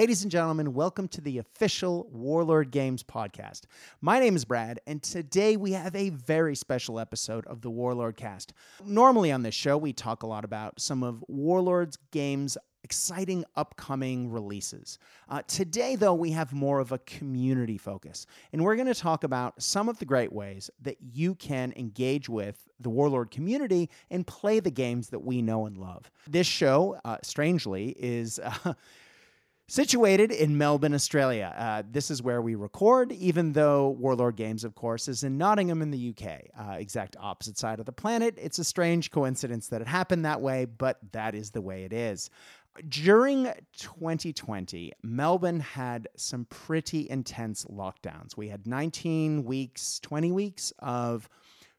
Ladies and gentlemen, welcome to the official Warlord Games podcast. My name is Brad, and today we have a very special episode of the Warlord cast. Normally on this show, we talk a lot about some of Warlord's games exciting upcoming releases. Uh, today, though, we have more of a community focus, and we're going to talk about some of the great ways that you can engage with the Warlord community and play the games that we know and love. This show, uh, strangely, is. Uh, Situated in Melbourne, Australia. Uh, this is where we record, even though Warlord Games, of course, is in Nottingham in the UK, uh, exact opposite side of the planet. It's a strange coincidence that it happened that way, but that is the way it is. During 2020, Melbourne had some pretty intense lockdowns. We had 19 weeks, 20 weeks of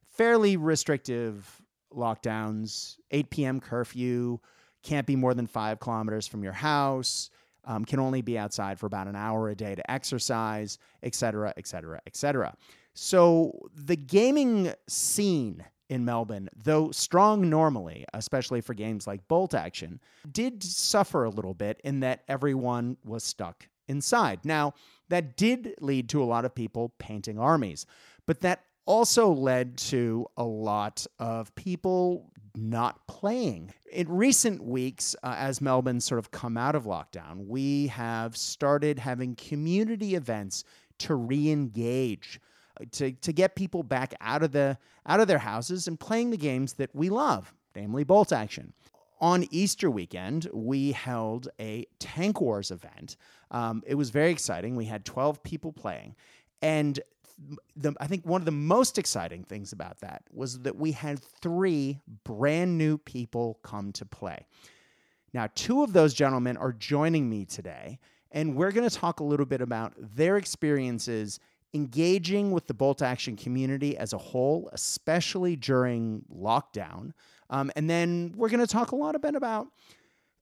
fairly restrictive lockdowns, 8 p.m. curfew, can't be more than five kilometers from your house um, can only be outside for about an hour a day to exercise, et cetera, et cetera, et cetera. So the gaming scene in Melbourne, though strong normally, especially for games like Bolt Action, did suffer a little bit in that everyone was stuck inside. Now, that did lead to a lot of people painting armies, but that also led to a lot of people not playing. In recent weeks, uh, as Melbourne's sort of come out of lockdown, we have started having community events to re-engage, uh, to, to get people back out of the out of their houses and playing the games that we love, namely bolt action. On Easter weekend, we held a Tank Wars event. Um, it was very exciting. We had 12 people playing. And the, I think one of the most exciting things about that was that we had three brand new people come to play. Now, two of those gentlemen are joining me today, and we're going to talk a little bit about their experiences engaging with the bolt action community as a whole, especially during lockdown. Um, and then we're going to talk a lot a bit about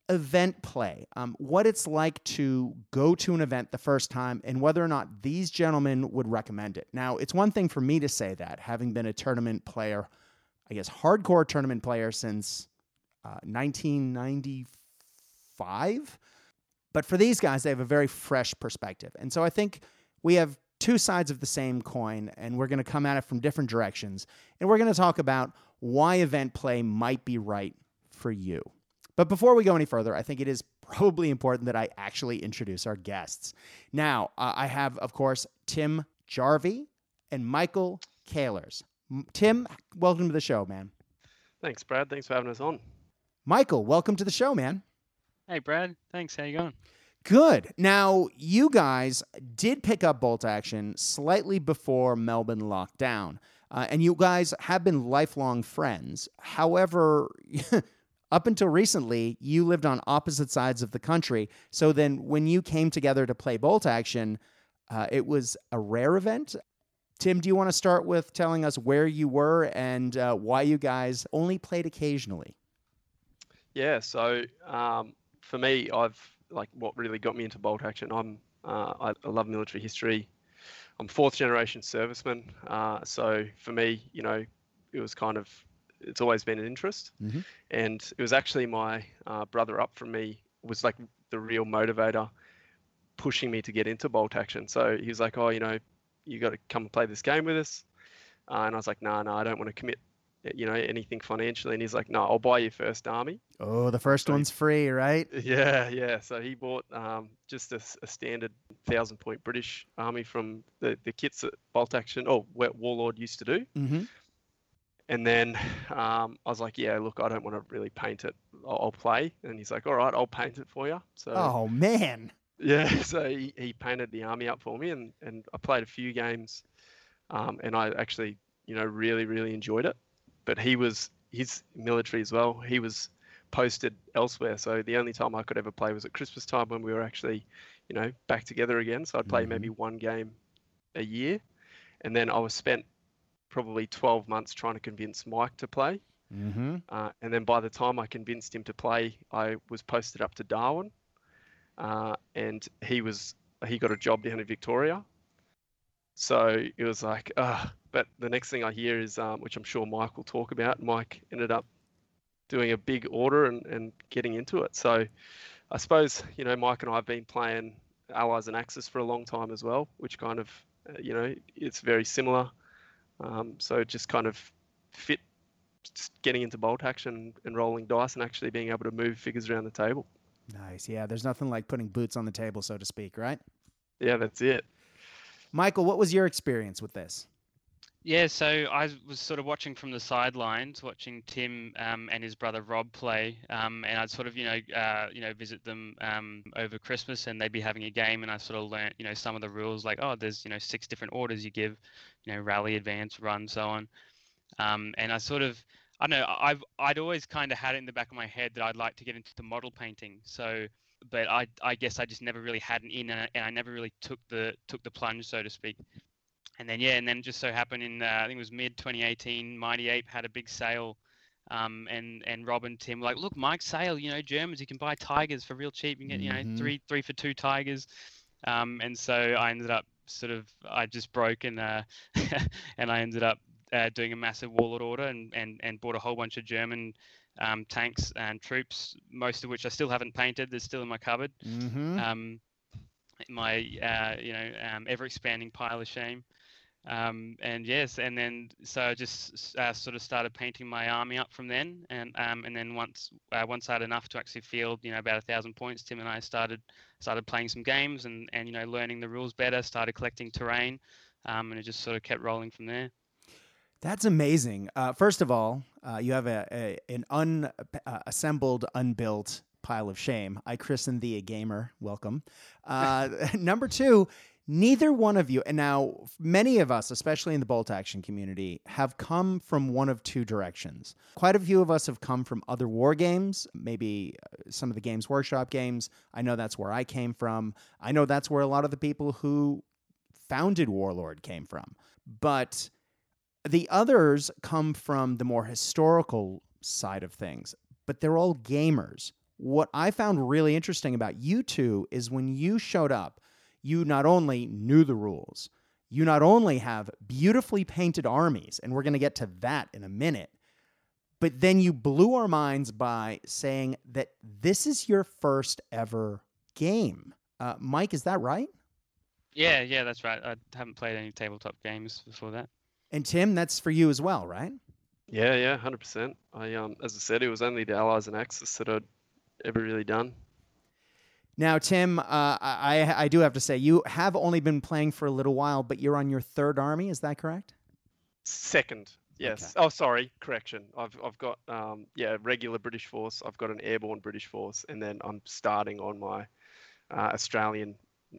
event play, um, what it's like to go to an event the first time, and whether or not these gentlemen would recommend it. Now, it's one thing for me to say that, having been a tournament player, I guess hardcore tournament player since uh, 1995. But for these guys, they have a very fresh perspective. And so I think we have two sides of the same coin, and we're going to come at it from different directions. And we're going to talk about why event play might be right for you. But before we go any further, I think it is probably important that I actually introduce our guests. Now, uh, I have, of course, Tim Jarvie and Michael Kahlers. Tim, welcome to the show, man. Thanks, Brad. Thanks for having us on. Michael, welcome to the show, man. Hey, Brad. Thanks. How you going? Good. Now, you guys did pick up Bolt Action slightly before Melbourne locked down, uh, and you guys have been lifelong friends. However, up until recently, you lived on opposite sides of the country. So then, when you came together to play Bolt Action, uh, it was a rare event. Tim, do you want to start with telling us where you were and uh, why you guys only played occasionally? Yeah, so um, for me, I've like what really got me into Bolt Action. I'm uh, I, love military history. I'm fourth generation serviceman, uh, so for me, you know, it was kind of it's always been an interest. Mm-hmm. And it was actually my uh, brother up from me was like the real motivator, pushing me to get into bolt action. So he was like, "Oh, you know, you got to come and play this game with us." Uh, and I was like, "No, nah, no, nah, I don't want to commit." You know anything financially, and he's like, "No, I'll buy your first army." Oh, the first so one's he, free, right? Yeah, yeah. So he bought um, just a, a, standard thousand point British army from the, the kits that Bolt Action or oh, Warlord used to do. Mm-hmm. And then um, I was like, yeah, look, I don't want to really paint it. I'll, I'll, play. And he's like, all right, I'll paint it for you. So oh man, yeah. So he, he painted the army up for me, and and I played a few games, um, and I actually you know really really enjoyed it. But he was his military as well. He was posted elsewhere, so the only time I could ever play was at Christmas time when we were actually you know back together again. So I'd play mm-hmm. maybe one game a year, and then I was spent probably 12 months trying to convince Mike to play. Mm-hmm. Uh, and then by the time I convinced him to play, I was posted up to Darwin, uh, and he was he got a job down in Victoria. So it was like, uh, but the next thing I hear is, um, which I'm sure Mike will talk about. Mike ended up doing a big order and, and getting into it. So I suppose you know Mike and I have been playing Allies and Axis for a long time as well, which kind of uh, you know it's very similar. Um, so just kind of fit just getting into bolt action and rolling dice and actually being able to move figures around the table. Nice. Yeah, there's nothing like putting boots on the table, so to speak, right? Yeah, that's it. Michael, what was your experience with this? Yeah, so I was sort of watching from the sidelines, watching Tim um, and his brother Rob play, um, and I'd sort of, you know, uh, you know, visit them um, over Christmas, and they'd be having a game, and I sort of learnt, you know, some of the rules, like, oh, there's, you know, six different orders you give, you know, rally, advance, run, so on, um, and I sort of, I don't know, I've, I'd always kind of had it in the back of my head that I'd like to get into the model painting, so, but I, I guess I just never really had an in, and I, and I never really took the, took the plunge, so to speak and then yeah, and then just so happened in uh, I think it was mid 2018, Mighty Ape had a big sale, um, and and Rob and Tim were like, look, Mike's sale, you know, Germans, you can buy tigers for real cheap. You can get you know Mhm. three three for two tigers, um, and so I ended up sort of I just broke and uh, and I ended up uh, doing a massive warlord order and and and bought a whole bunch of German. Um, tanks and troops, most of which I still haven't painted. They're still in my cupboard. Mm-hmm. Um, my uh, you know um, ever expanding pile of shame um, and yes and then so i just uh, sort of started painting my army up from then and um, and then once uh, once i had enough to actually field you know about a thousand points tim and i started started playing some games and and you know learning the rules better started collecting terrain um, and it just sort of kept rolling from there That's amazing. Uh, first of all, uh, you have a, a an unassembled, unbuilt pile of shame. I christen thee a gamer. Welcome. Uh, number two, neither one of you, and now many of us, especially in the bolt action community, have come from one of two directions. Quite a few of us have come from other war games, maybe uh, some of the Games Workshop games. I know that's where I came from. I know that's where a lot of the people who founded Warlord came from. But the others come from the more historical side of things, but they're all gamers. What I found really interesting about you two is when you showed up, you not only knew the rules, you not only have beautifully painted armies, and we're going to get to that in a minute, but then you blew our minds by saying that this is your first ever game. Uh, Mike, is that right? yeah yeah that's right i haven't played any tabletop games before that And Tim, that's for you as well, right? Yeah, yeah, hundred percent. I um, as I said, it was only the Allies and Axis that I'd ever really done. Now, Tim, uh, I, I do have to say, you have only been playing for a little while, but you're on your third army. Is that correct? Second, yes. Oh, sorry, correction. I've I've got um, yeah, regular British force. I've got an airborne British force, and then I'm starting on my uh, Australian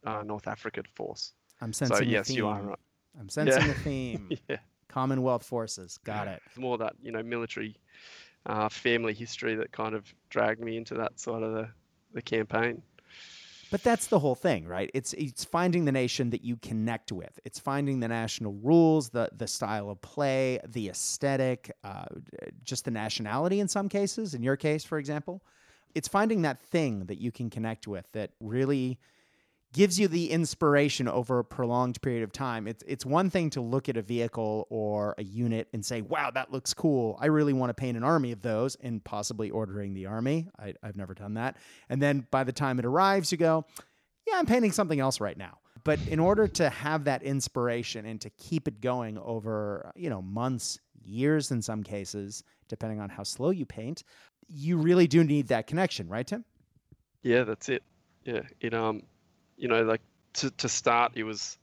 uh, North African force. I'm sensing so yes, theme. you are right. I'm sensing Yeah. a theme. yeah, Commonwealth forces. Got it. it's more that you know military uh, family history that kind of dragged me into that side of the the campaign. But that's the whole thing, right? It's it's finding the nation that you connect with. It's finding the national rules, the the style of play, the aesthetic, uh, just the nationality in some cases. In your case, for example, it's finding that thing that you can connect with that really gives you the inspiration over a prolonged period of time. It's it's one thing to look at a vehicle or a unit and say, "Wow, that looks cool. I really want to paint an army of those," and possibly ordering the army. I, I've never done that. And then by the time it arrives, you go, "Yeah, I'm painting something else right now." But in order to have that inspiration and to keep it going over, you know, months, years in some cases, depending on how slow you paint, you really do need that connection, right, Tim? Yeah, that's it. Yeah, it um, you know, like to to start, it was,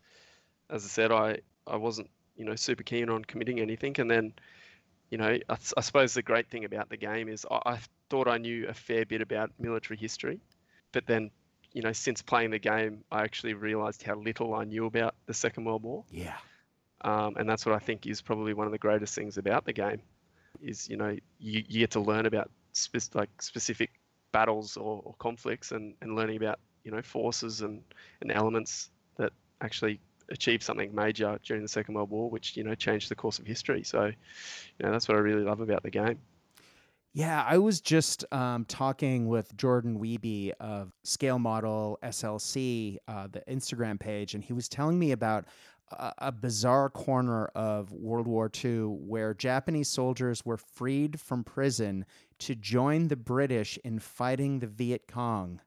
as I said, I I wasn't you know super keen on committing anything, and then, you know, I suppose the great thing about the game is I, I thought I knew a fair bit about military history, but then, you know, since playing the game, I actually realised how little I knew about the Second World War, Yeah. um, and that's what I think is probably one of the greatest things about the game, is you know you, you get to learn about spec- like specific battles or, or conflicts and, and learning about you know forces and, and elements that actually achieved something major during the Second World War, which you know changed the course of history. So, you know that's what I really love about the game. Yeah, I was just um, talking with Jordan Wiebe of Scale Model SLC, uh, the Instagram page, and he was telling me about a, a bizarre corner of World War II where Japanese soldiers were freed from prison to join the British in fighting the Viet Cong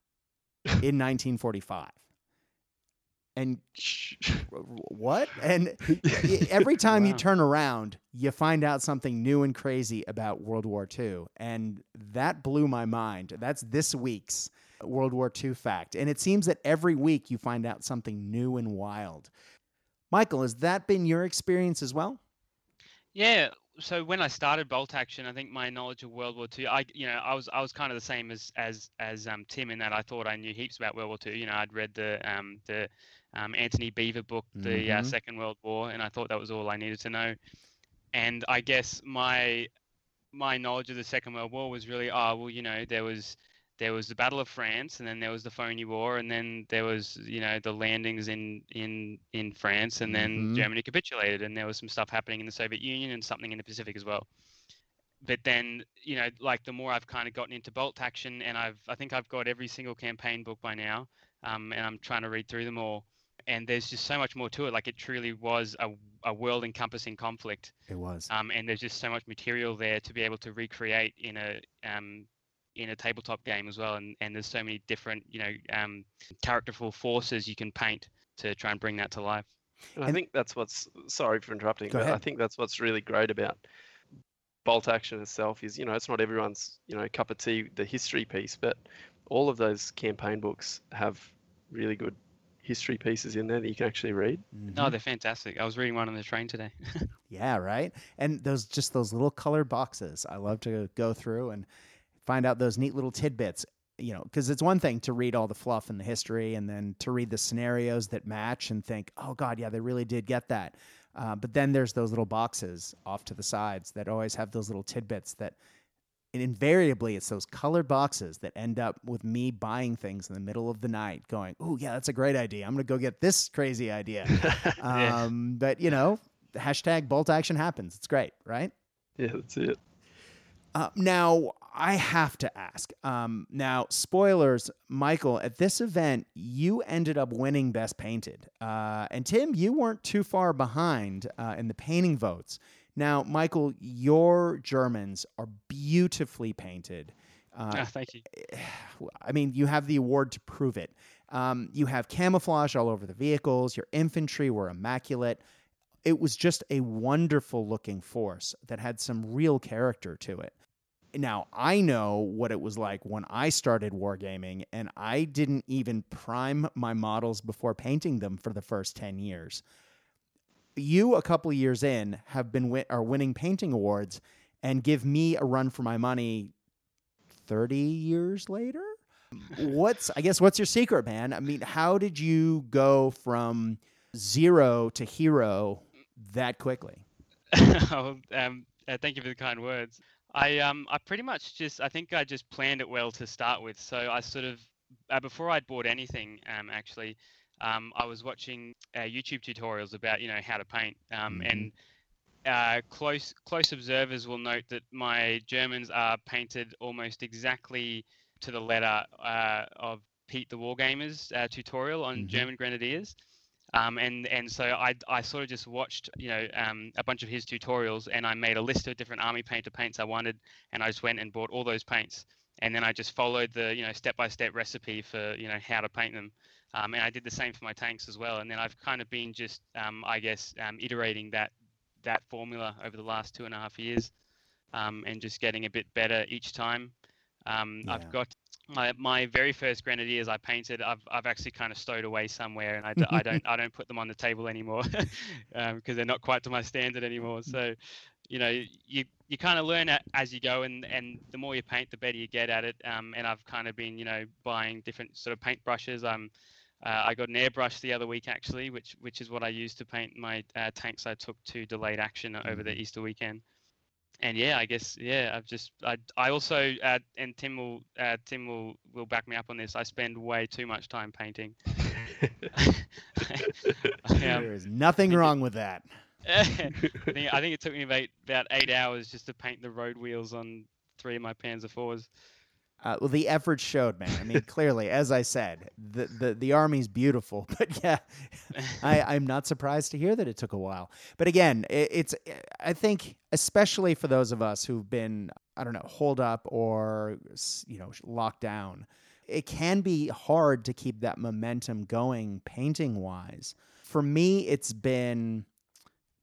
in 1945. And what? And every time wow. you turn around, you find out something new and crazy about World War II. And that blew my mind. That's this week's World War II fact. And it seems that every week you find out something new and wild. Michael, has that been your experience as well? Yeah. So when I started Bolt Action, I think my knowledge of World War II, I you know I was I was kind of the same as as as um, Tim in that I thought I knew heaps about World War II. You know, I'd read the um, the um, Antony Beevor book, the uh, mm-hmm. uh, Second World War, and I thought that was all I needed to know. And I guess my my knowledge of the Second World War was really, oh well, you know, there was there was the Battle of France, and then there was the Phoney War, and then there was you know the landings in in in France, and then mm-hmm. Germany capitulated, and there was some stuff happening in the Soviet Union and something in the Pacific as well. But then you know, like the more I've kind of gotten into bolt action, and I've I think I've got every single campaign book by now, um, and I'm trying to read through them all and there's just so much more to it. Like it truly was a, a world encompassing conflict. It was. Um, and there's just so much material there to be able to recreate in a um, in a tabletop game as well. And, and there's so many different, you know, um, characterful forces you can paint to try and bring that to life. And I think that's what's sorry for interrupting, but ahead. I think that's what's really great about bolt action itself is, you know, it's not everyone's, you know, cup of tea, the history piece, but all of those campaign books have really good history pieces in there that you can actually read. Mm-hmm. No, they're fantastic. I was reading one on the train today. yeah, right. And those just those little colored boxes. I love to go through and find out those neat little tidbits. You know, because it's one thing to read all the fluff and the history, and then to read the scenarios that match and think, "Oh God, yeah, they really did get that." Uh, but then there's those little boxes off to the sides that always have those little tidbits that and invariably it's those colored boxes that end up with me buying things in the middle of the night going oh yeah that's a great idea i'm gonna go get this crazy idea yeah. um, but you know hashtag bolt action happens it's great right yeah that's it uh, now i have to ask um, now spoilers michael at this event you ended up winning best painted uh, and tim you weren't too far behind uh, in the painting votes now, Michael, your Germans are beautifully painted. Uh, oh, thank you. I mean, you have the award to prove it. Um, you have camouflage all over the vehicles. Your infantry were immaculate. It was just a wonderful looking force that had some real character to it. Now, I know what it was like when I started wargaming, and I didn't even prime my models before painting them for the first 10 years. You a couple of years in have been are winning painting awards and give me a run for my money 30 years later? What's i guess what's your secret man? I mean how did you go from zero to hero that quickly? Um, uh, thank you for the kind words i um i pretty much just i think i just planned it well to start with so i sort of uh, before i'd bought anything um actually um, I was watching uh, YouTube tutorials about you know how to paint, um, mm-hmm. and uh, close close observers will note that my Germans are painted almost exactly to the letter uh, of Pete the Wargamer's uh, tutorial on mm-hmm. German Grenadiers. Um, and and so I, I sort of just watched you know um, a bunch of his tutorials and I made a list of different army painter paints I wanted and I just went and bought all those paints and then I just followed the you know step by step recipe for you know how to paint them um, and I did the same for my tanks as well. And then I've kind of been just, um, I guess, um, iterating that that formula over the last two and a half years, um, and just getting a bit better each time. Um, yeah. I've got my, my very first grenadiers I painted. I've, I've actually kind of stowed away somewhere, and I, d- I don't I don't put them on the table anymore because um, they're not quite to my standard anymore. So, you know, you you kind of learn as you go, and and the more you paint, the better you get at it. Um, and I've kind of been you know buying different sort of paint brushes. I'm uh, I got an airbrush the other week actually, which which is what I used to paint my uh, tanks I took to delayed action over the mm-hmm. Easter weekend. And yeah, I guess yeah, I've just I I also uh, and Tim will uh, Tim will will back me up on this. I spend way too much time painting. there is nothing wrong with that. I think I think it took me about about eight hours just to paint the road wheels on three of my Panzer fours. Uh, well, the effort showed, man. I mean, clearly, as I said, the, the, the army's beautiful, but yeah, I, I'm not surprised to hear that it took a while. But again, it, it's I think especially for those of us who've been I don't know holed up or you know locked down, it can be hard to keep that momentum going painting wise. For me, it's been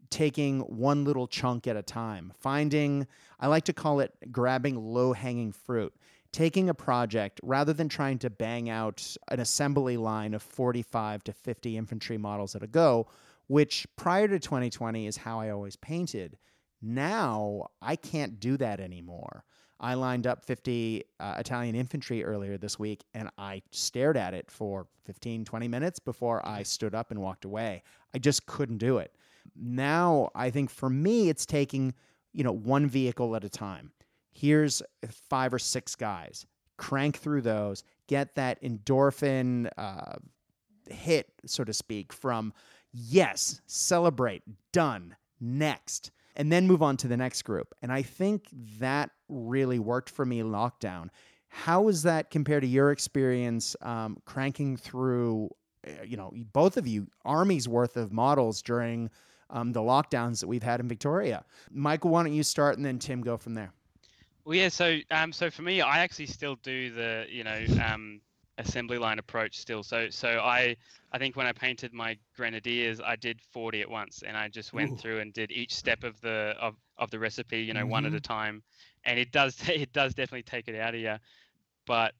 taking one little chunk at a time, finding, I like to call it grabbing low hanging fruit. Taking a project rather than trying to bang out an assembly line of 45 to 50 infantry models at a go, which prior to 2020 is how I always painted. Now I can't do that anymore. I lined up 50 uh, Italian infantry earlier this week and I stared at it for 15, 20 minutes before I stood up and walked away. I just couldn't do it. Now, I think for me, it's taking, you know, one vehicle at a time. Here's five or six guys, crank through those, get that endorphin uh, hit, so to speak, from yes, celebrate, done, next and then move on to the next group. And I think that really worked for me lockdown. How is that compared to your experience um, cranking through, uh, you know, both of you, armies worth of models during um, the lockdowns that we've had in Victoria? Michael, why don't you start and then Tim go from there? Well, yeah. So, um, so for me, I actually still do the, you know, um, assembly line approach still. So so I I think when I painted my grenadiers, I did 40 at once, and I just went Ooh. through and did each step of the of, of the recipe, you know, mm-hmm. one at a mm-hmm. time, and it does it does definitely take it out of you, but.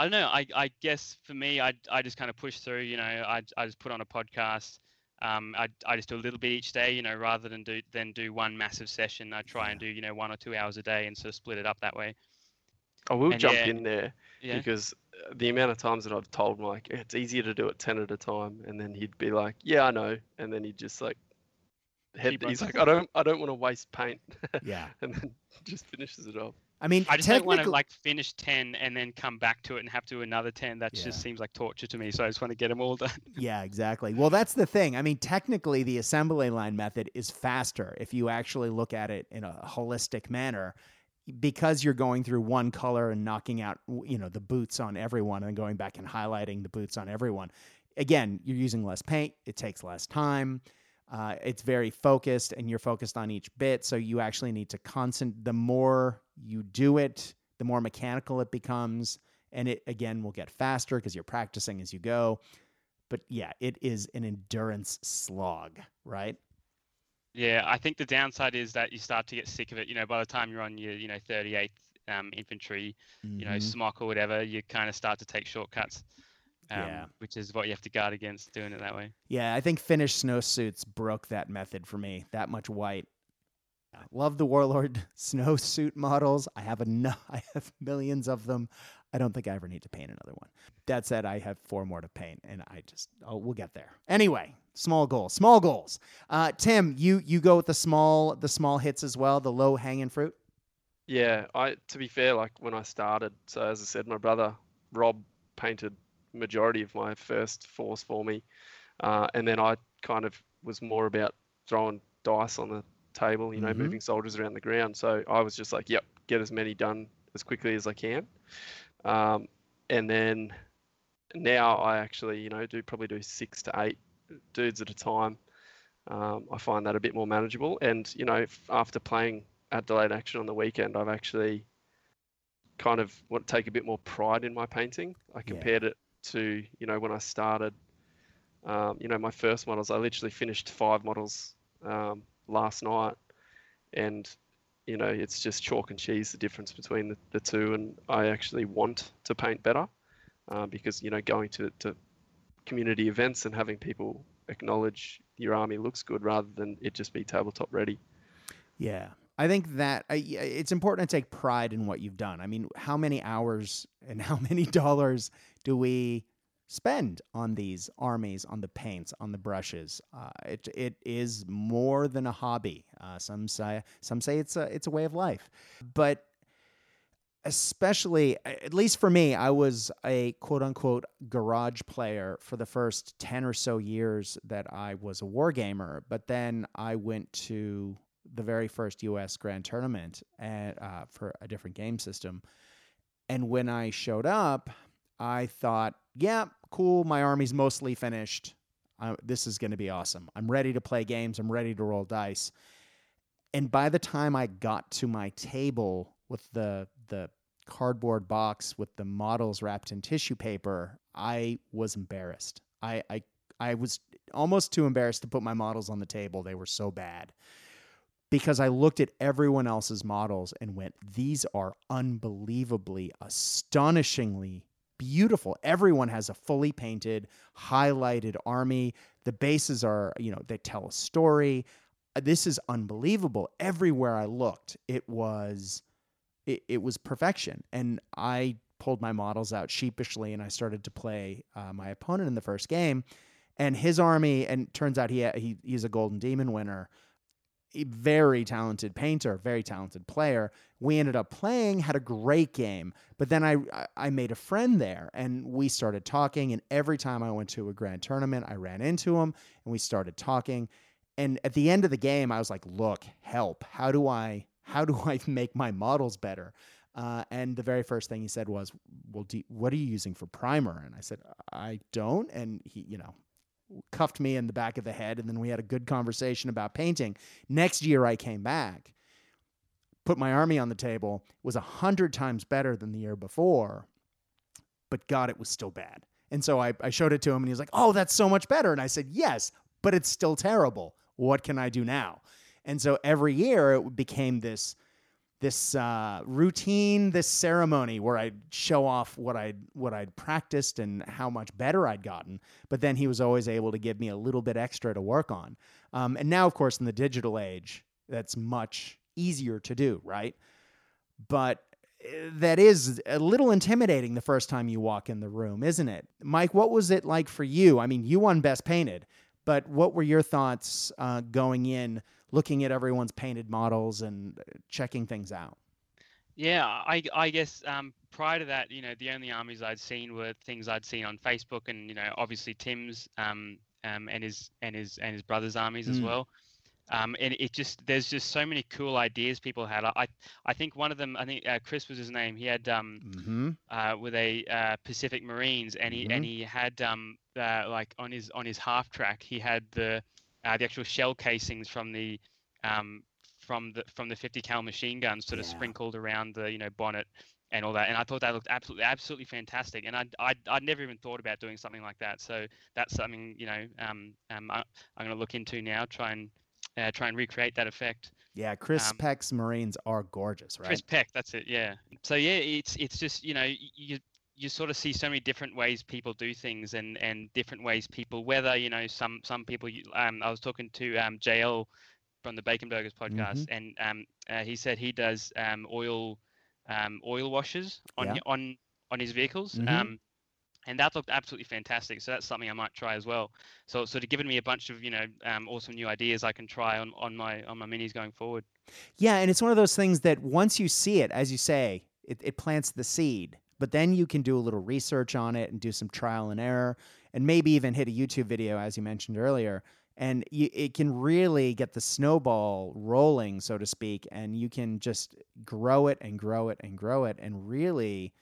I don't know. I, I guess for me, I, I just kind of push through. You know, I, I just put on a podcast. Um, I, I just do a little bit each day. You know, rather than do than do one massive session, I try and do you know one or two hours a day and sort of split it up that way. I will and jump yeah, in there yeah. because the amount of times that I've told Mike it's easier to do it ten at a time, and then he'd be like, "Yeah, I know," and then he'd just like head. He's like, "I don't, I don't want to waste paint." Yeah, and then just finishes it off. I mean, I just don't want to like finish ten and then come back to it and have to do another ten. That yeah. just seems like torture to me. So I just want to get them all done. yeah, exactly. Well, that's the thing. I mean, technically, the assembly line method is faster if you actually look at it in a holistic manner because you're going through one color and knocking out you know the boots on everyone and going back and highlighting the boots on everyone again you're using less paint it takes less time uh, it's very focused and you're focused on each bit so you actually need to constant the more you do it the more mechanical it becomes and it again will get faster because you're practicing as you go but yeah it is an endurance slog right yeah, I think the downside is that you start to get sick of it. You know, by the time you're on your, you know, 38th um, infantry, mm-hmm. you know, mm-hmm. smock or whatever, you kind of start to take shortcuts. Um, yeah. Which is what you have to guard against doing it that way. Yeah, I think Finnish snowsuits broke that method for me. That much white. Love the Warlord snowsuit models. I have a I have millions of them. I don't think I ever need to paint another one. That said, I have four more to paint, and I just oh, we'll get there. Anyway, small goals, small goals. Uh, Tim, you you go with the small the small hits as well, the low hanging fruit. Yeah, I to be fair, like when I started, so as I said, my brother Rob painted majority of my first force for me, uh, and then I kind of was more about throwing dice on the table, you know, mm-hmm. moving soldiers around the ground. So I was just like, yep, get as many done as quickly as I can. Um, and then now I actually, you know, do probably do six to eight dudes at a time. Um, I find that a bit more manageable. And, you know, after playing at delayed action on the weekend, I've actually kind of want to take a bit more pride in my painting. I compared yeah. it to, you know, when I started, um, you know, my first models, I literally finished five models um, last night. And you know, it's just chalk and cheese the difference between the, the two. And I actually want to paint better uh, because, you know, going to, to community events and having people acknowledge your army looks good rather than it just be tabletop ready. Yeah. I think that uh, it's important to take pride in what you've done. I mean, how many hours and how many dollars do we spend on these armies, on the paints, on the brushes. Uh, it it is more than a hobby. Uh, some say some say it's a it's a way of life, but especially at least for me, I was a quote unquote garage player for the first ten or so years that I was a war gamer. But then I went to the very first U.S. Grand Tournament at, uh, for a different game system. And when I showed up, I thought, yeah, cool. My army's mostly finished. This is going to be awesome. I'm ready to play games. I'm ready to roll dice. And by the time I got to my table with the the cardboard box with the models wrapped in tissue paper, I was embarrassed. I, I I was almost too embarrassed to put my models on the table. They were so bad. Because I looked at everyone else's models and went, these are unbelievably, astonishingly beautiful. Everyone has a fully painted, highlighted army. The bases are, you know, they tell a story. This is unbelievable. Everywhere I looked, it was it, it was perfection. And I pulled my models out sheepishly and I started to play uh, my opponent in the first game and his army and turns out he, he he's a golden demon winner a very talented painter very talented player we ended up playing had a great game but then i i made a friend there and we started talking and every time i went to a grand tournament i ran into him and we started talking and at the end of the game i was like look help how do i how do i make my models better uh, and the very first thing he said was, "Well, do, what are you using for primer?" And I said, "I don't." And he, you know, cuffed me in the back of the head, and then we had a good conversation about painting. Next year, I came back, put my army on the table, was a hundred times better than the year before, but God, it was still bad. And so I, I showed it to him, and he was like, "Oh, that's so much better." And I said, "Yes, but it's still terrible. What can I do now?" And so every year, it became this this uh, routine, this ceremony where I'd show off what I'd what I'd practiced and how much better I'd gotten. But then he was always able to give me a little bit extra to work on. Um, and now, of course, in the digital age, that's much easier to do, right? But eh, that is a little intimidating the first time you walk in the room, isn't it? Mike, what was it like for you? I mean, you won Best Painted, but what were your thoughts uh, going in? Looking at everyone's painted models and uh, checking things out. Yeah, I, I guess um, prior to that, you know, the only armies I'd seen were things I'd seen on Facebook, and you know, obviously Tim's um, um, and his and his and his brother's armies mm. as well. Um, and it just there's just so many cool ideas people had. I I think one of them, I think uh, Chris was his name. He had um mm-hmm. uh, with a uh, Pacific Marines, and he mm-hmm. and he had um uh, like on his on his half track, he had the uh, the actual shell casings from the um, from the from the 50 cal machine guns sort of yeah. sprinkled around the you know bonnet and all that and i thought that looked absolutely absolutely fantastic and i'd, I'd, I'd never even thought about doing something like that so that's something you know um, um, I, am going to look into now try and uh, try and recreate that effect. Yeah chris um, peck's marines are gorgeous right? Chris peck that's it yeah. So yeah it's it's just you know you you sort of see so many different ways people do things and and different ways people whether you know some some people um i was talking to um jl from the bacon burgers podcast mm-hmm. and um uh, he said he does um oil um oil washes on yeah. on on his vehicles mm-hmm. um and that looked absolutely fantastic. So that's something I might try as well. So sort of given me a bunch of you know um, awesome new ideas I can try on, on my on my minis going forward. Yeah, and it's one of those things that once you see it, as you say, it, it plants the seed. But then you can do a little research on it and do some trial and error, and maybe even hit a YouTube video, as you mentioned earlier. And you, it can really get the snowball rolling, so to speak, and you can just grow it and grow it and grow it, and really,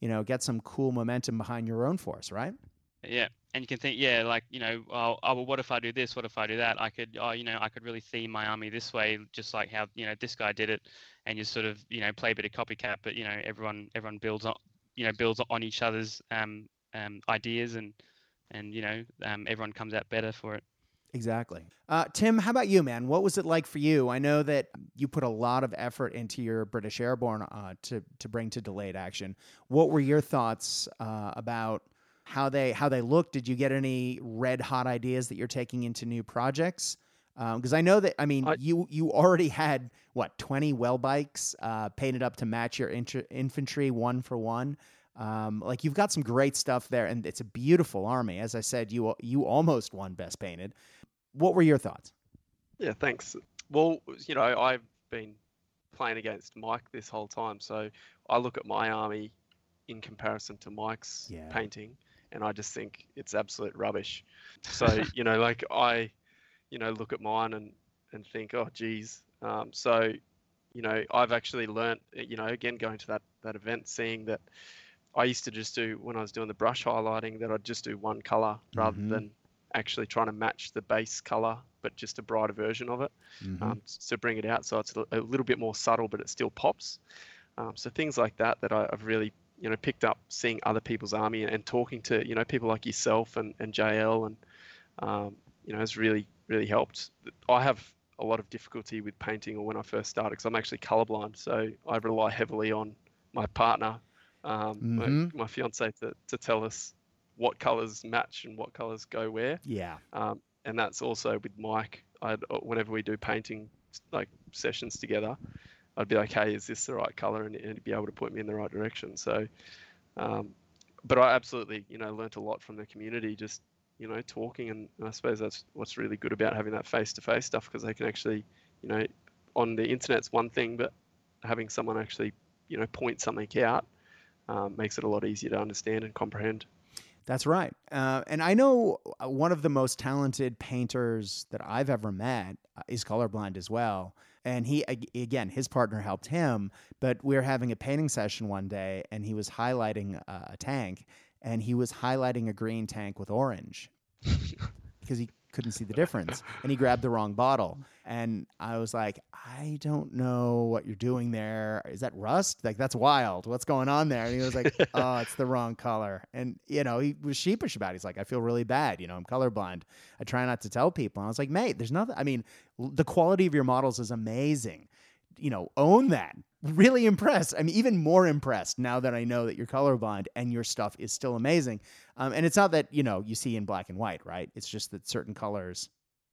you know, get some cool momentum behind your own force, right? Yeah, and you can think, yeah, like you know, oh, oh, well, what if I do this? What if I do that? I could, oh, you know, I could really theme my army this way, just like how you know this guy did it, and you sort of, you know, play a bit of copycat, but you know, everyone everyone builds on, you know builds on each other's um, um, ideas and and you know um, everyone comes out better for it. Exactly. Uh, Tim, how about you, man? What was it like for you? I know that you put a lot of effort into your British Airborne uh, to to bring to delayed action. What were your thoughts uh, about how they how they looked? Did you get any red hot ideas that you're taking into new projects? Because um, I know that I mean I, you you already had what twenty Welbikes uh, painted up to match your int- infantry one for one. Um, like you've got some great stuff there, and it's a beautiful army. As I said, you you almost won best painted. What were your thoughts? Yeah, thanks. Well, you know, I've been playing against Mike this whole time, so I look at my army in comparison to Mike's yeah. painting, and I just think it's absolute rubbish. So you know, like I you know, look at mine and, and think, oh, geez. Um, so, you know, I've actually learnt, you know, again, going to that, that event, seeing that I used to just do, when I was doing the brush highlighting, that I'd just do one color rather mm-hmm. than actually trying to match the base color, but just a brighter version of it mm-hmm. um, to bring it out. So it's a little bit more subtle, but it still pops. Um, so things like that that I, I've really you know picked up seeing other people's army and, and talking to you know people like yourself and, and JL and um, you know has really really helped. I have a lot of difficulty with painting or when I first started because I'm actually colorblind, so I rely heavily on my partner, um, Mhm. my, my fiance, to, to tell us what colors match and what colors go where. Yeah. Um, and that's also with Mike. I'd, uh, whenever we do painting like sessions together, I'd be like, "Hey, is this the right color?" And, and he'd be able to point me in the right direction. So, um, but I absolutely, you know, learnt a lot from the community, just you know, talking, and, I suppose that's what's really good about having that face-to-face stuff because they can actually, you know, on the internet's one thing, but having someone actually, you know, point something out um, makes it a lot easier to understand and comprehend. That's right. Uh, and I know uh, one of the most talented painters that I've ever met uh, is colorblind as well. And he, again, his partner helped him, but we were having a painting session one day and he was highlighting uh, a tank and he was highlighting a green tank with orange because he couldn't see the difference and he grabbed the wrong bottle. And i was like i don't know what you're doing there. Is that rust? Like that's wild. What's going on there? And he was like oh it's the wrong color. And you know he was sheepish about it. He's like i feel really bad. You know i'm colorblind. I try not to tell people. And i was like mate there's nothing i mean l- the quality of your models is amazing. You know own that really impressed i'm even more impressed now that i know that you're colorblind and your stuff is still amazing um, and it's not that you know you see in black and white, right? It's just that certain colors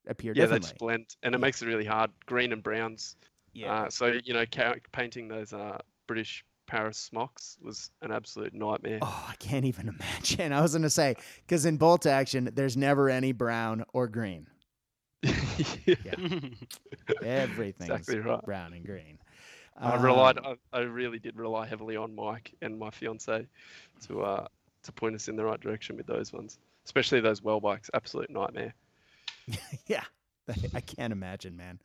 appear yeah, they just blend, and it Yeah. makes it really hard. Green and browns. yeah, Uh, so you know, ca- painting those uh, British Paras smocks was an absolute nightmare. oh, I can't even imagine. I was gonna say because in bolt action, there's never any brown or green. yeah. Everything's Exactly right. brown and green. I relied. Um, I, I really did rely heavily on Mike and my fiance to uh, to point us in the right direction with those ones, especially those Welbikes. Absolute nightmare. yeah i can't imagine man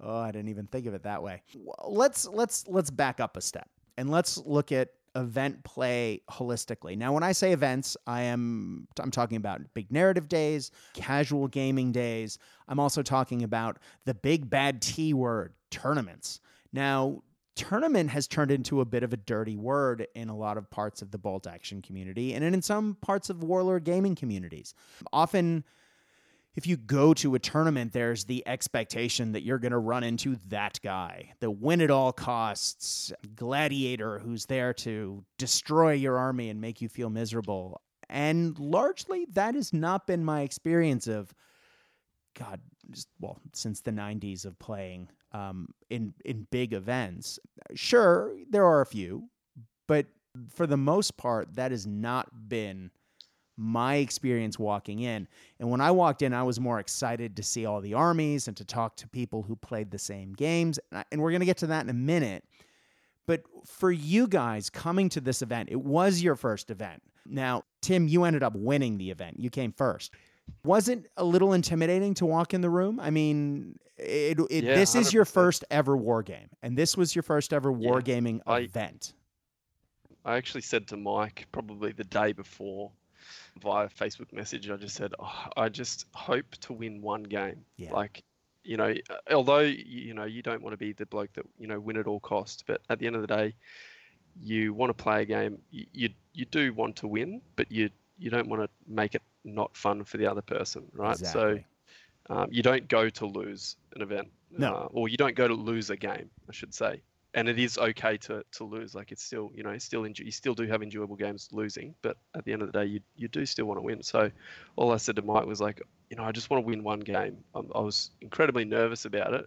oh i didn't even think of it that way let's let's let's back up a step and let's look at event play holistically now when i say events i am i'm talking about big narrative days casual gaming days i'm also talking about the big bad t word tournaments now tournament has turned into a bit of a dirty word in a lot of parts of the bolt action community and in some parts of warlord gaming communities often if you go to a tournament, there's the expectation that you're going to run into that guy, the win at all costs gladiator who's there to destroy your army and make you feel miserable. And largely, that has not been my experience of, God, well, since the 90s of playing um, in, in big events. Sure, there are a few, but for the most part, that has not been my experience walking in. And when I walked in, I was more excited to see all the armies and to talk to people who played the same games. And, I, and we're going to get to that in a minute. But for you guys coming to this event, it was your first event. Now, Tim, you ended up winning the event. You came first. Was it a little intimidating to walk in the room? I mean, it, it, Yeah, this is your first ever war game, and this was your first ever Yeah, wargaming I- event. I actually said to Mike probably the day before via Facebook message, I just said, oh, I just hope to win one game. Yeah. Like, you know, although, you know, you don't want to be the bloke that, you know, win at all costs, but at the end of the day, you want to play a game, you, you, you do want to win, but you, you don't want to make it not fun for the other person, right? Exactly. So um, you don't go to lose an event. No. Uh, or you don't go to lose a game, I should say and it is okay to, to lose. Like it's still, you know, still enjoy, you still do have enjoyable games losing, but at the end of the day, you you do still want to win. So, all I said to Mike was like, you know, I just want to win one game. i I was incredibly nervous about it,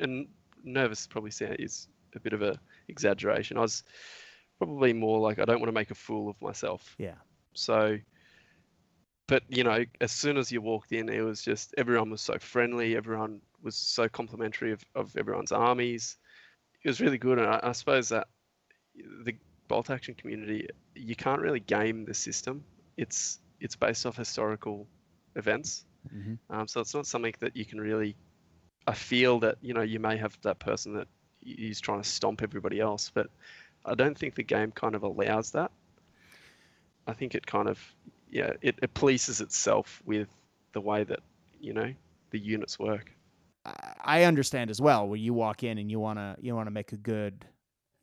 and nervous probably is a bit of a exaggeration. I was probably more like I don't want to make a fool of myself. Yeah. So, but you know, as soon as you walked in, it was just everyone was so friendly. Everyone was so complimentary of, of everyone's armies. It was really good, and I, I suppose that the bolt action community, you can't really game the system. It's it's based off historical events, Mhm. um, so it's not something that you can really. I feel that you know you may have that person that is trying to stomp everybody else, but I don't think the game kind of allows that. I think it kind of yeah it, it polices itself with the way that you know the units work. I- understand as well where you walk in and you want to you want to make a good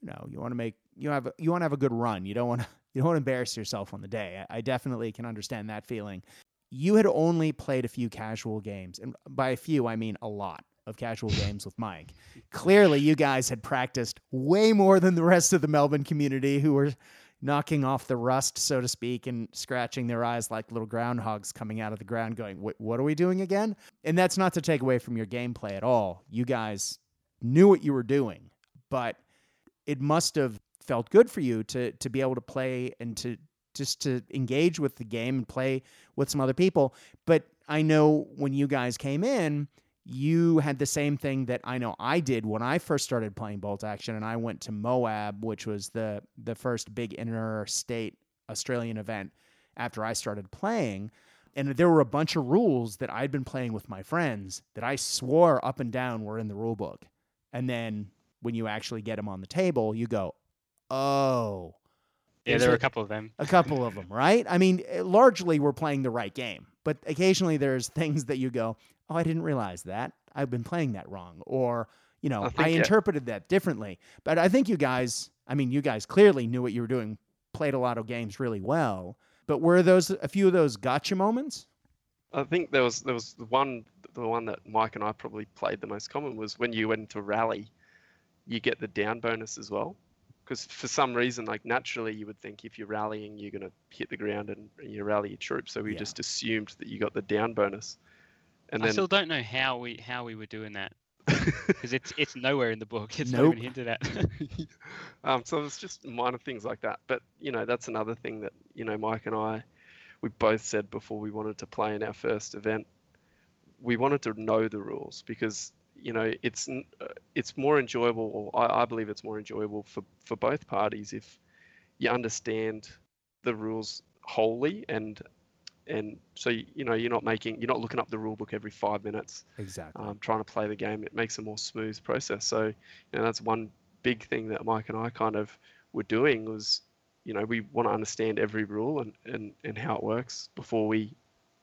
you know, you want to make you have you want to have a good run. You don't want to you don't want to embarrass yourself on the day. I, I definitely can understand that feeling. You had only played a few casual games, and by a few I mean a lot of casual games with Mike. Clearly, you guys had practiced way more than the rest of the Melbourne community, who were knocking off the rust, so to speak, and scratching their eyes like little groundhogs coming out of the ground, going, "What are we doing again?" And that's not to take away from your gameplay at all. You guys knew what you were doing, but it must have felt good for you to to be able to play and to just to engage with the game and play with some other people. But I know when you guys came in, you had the same thing that I know I did when I first started playing Bolt Action, and I went to Moab, which was the the first big interstate Australian event after I started playing. And there were a bunch of rules that I'd been playing with my friends that I swore up and down were in the rule book. And then when you actually get them on the table, you go, oh. Yeah, there were a couple of them. A couple of them, right? I mean, eh, largely we're playing the right game, but occasionally there's things that you go, oh, I didn't realize that. I've been playing that wrong. Or, you know, I, I interpreted that differently. But I think you guys, I mean, you guys clearly knew what you were doing, played a lot of games really well. But were those a few of those gotcha moments? I think there was there was the one the one that Mike and I probably played the most common was when you went into rally, you get the down bonus as well because for some reason, like naturally, you would think if you're rallying, you're going to hit the ground and you rally your troops. So we yeah. just assumed that you got the down bonus. And then... I still don't know how we how we were doing that because it's it's nowhere in the book. It's nope. not even hinted at. um, so it's just minor things like that. But you know, that's another thing that you know Mike and I, we both said before we wanted to play in our first event. We wanted to know the rules because you know, it's uh, it's more enjoyable. I, I believe it's more enjoyable for for both parties if you understand the rules wholly and and so you know you're not making you're not looking up the rule book every five minutes exactly um, trying to play the game it makes a more smooth process so you know that's one big thing that mike and i kind of were doing was you know we want to understand every rule and, and and how it works before we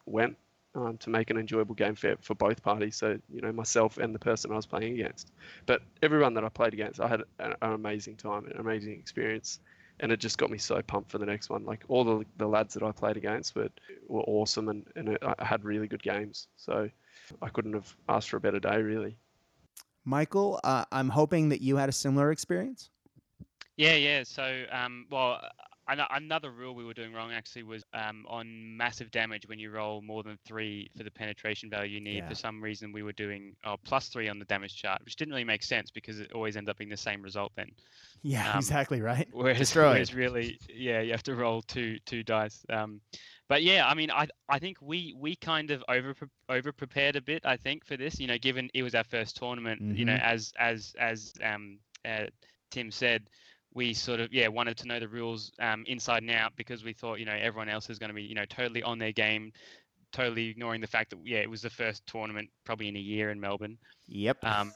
went um, to make an enjoyable game for, for both parties. So, you know, myself and the person I was playing against. But everyone that I played against, I had an, an amazing time, an amazing experience. And it just got me so pumped for the next one. Like all the, the lads that I played against were, were awesome and, and it, I had really good games. So I couldn't have asked for a better day, really. Michael, uh, I'm hoping that you had a similar experience. Yeah, yeah. So, um, well, Another rule we were doing wrong actually was um, on massive damage when you roll more than three for the penetration value you need. Yeah. For some reason, we were doing oh, plus three on the damage chart, which didn't really make sense because it always ends up being the same result then. Yeah, um, exactly right. Whereas, whereas really, yeah, you have to roll two two dice. Um, but yeah, I mean, I I think we we kind of over over prepared a bit. I think for this, you know, given it was our first tournament, mm-hmm. you know, mm-hmm. as as as um, uh, Tim said we sort of yeah wanted to know the rules um, inside and out because we thought you know everyone else is going to be you know totally on their game, totally ignoring the fact that yeah it was the first tournament probably in a year in Melbourne. Yep. Um,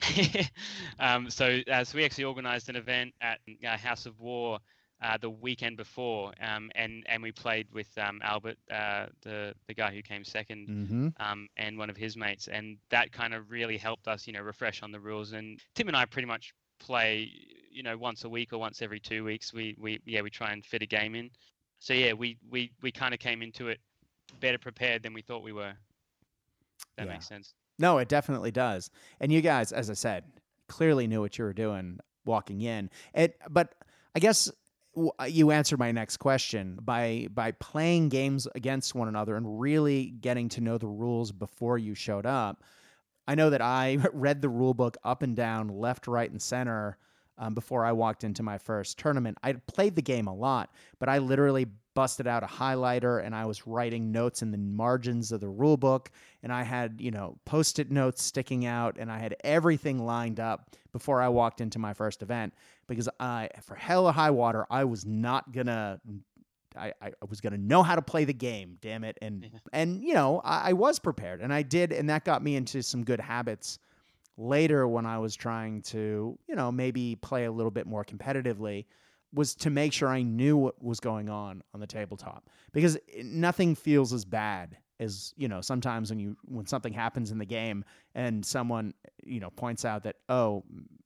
um, so uh, so we actually organised an event at uh, House of War. Uh, the weekend before, um, and and we played with um, Albert, uh, the the guy who came 2nd mm-hmm. um, and one of his mates, and that kind of really helped us, you know, refresh on the rules. And Tim and I pretty much play you know once a week or once every two weeks we we yeah we try and fit a game in. So yeah we we we kind of came into it better prepared than we thought we were. That yeah. makes sense. No it definitely does. And you guys as i said clearly knew what you were doing walking in. It but i guess you answered my next question by by playing games against one another and really getting to know the rules before you showed up. I know that I read the rule book up and down, left, right, and center um, before I walked into my first tournament. I played the game a lot, but I literally busted out a highlighter and I was writing notes in the margins of the rule book. And I had, you know, post it notes sticking out and I had everything lined up before I walked into my first event because I, for hell or high water, I was not going to I, I was to know how to play the game, damn it. And, yeah. and you know, I, I, was prepared and I did. And that got me into some good habits later when I was trying to, you know, maybe play a little bit more competitively was to make sure I knew what was going on on the tabletop because nothing feels as bad as, you know, sometimes when you, when something happens in the game and someone, you know, points out that, oh,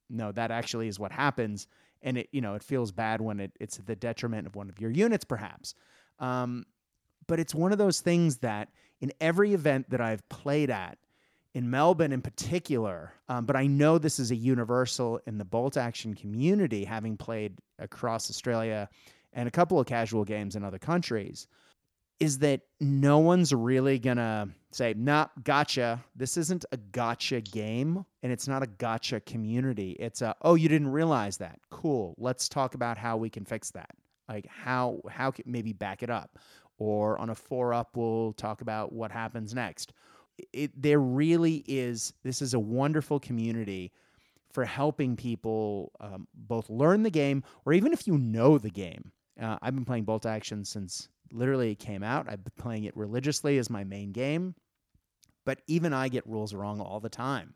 no, that actually is what happens, and it you know it feels bad when it, it's the detriment of one of your units, perhaps. Um, but it's one of those things that in every event that I've played at, in Melbourne in particular, um, but I know this is a universal in the bolt action community, having played across Australia and a couple of casual games in other countries, is that no one's really gonna say, nah, gotcha. This isn't a gotcha game, and it's not a gotcha community. It's a, oh, you didn't realize that. Cool. Let's talk about how we can fix that. Like how how can maybe back it up. Or on a four up, we'll talk about what happens next. It, there really is, this is a wonderful community for helping people um, both learn the game or even if you know the game. Uh, I've been playing Bolt Action since literally it came out. I've been playing it religiously as my main game, but even I get rules wrong all the time.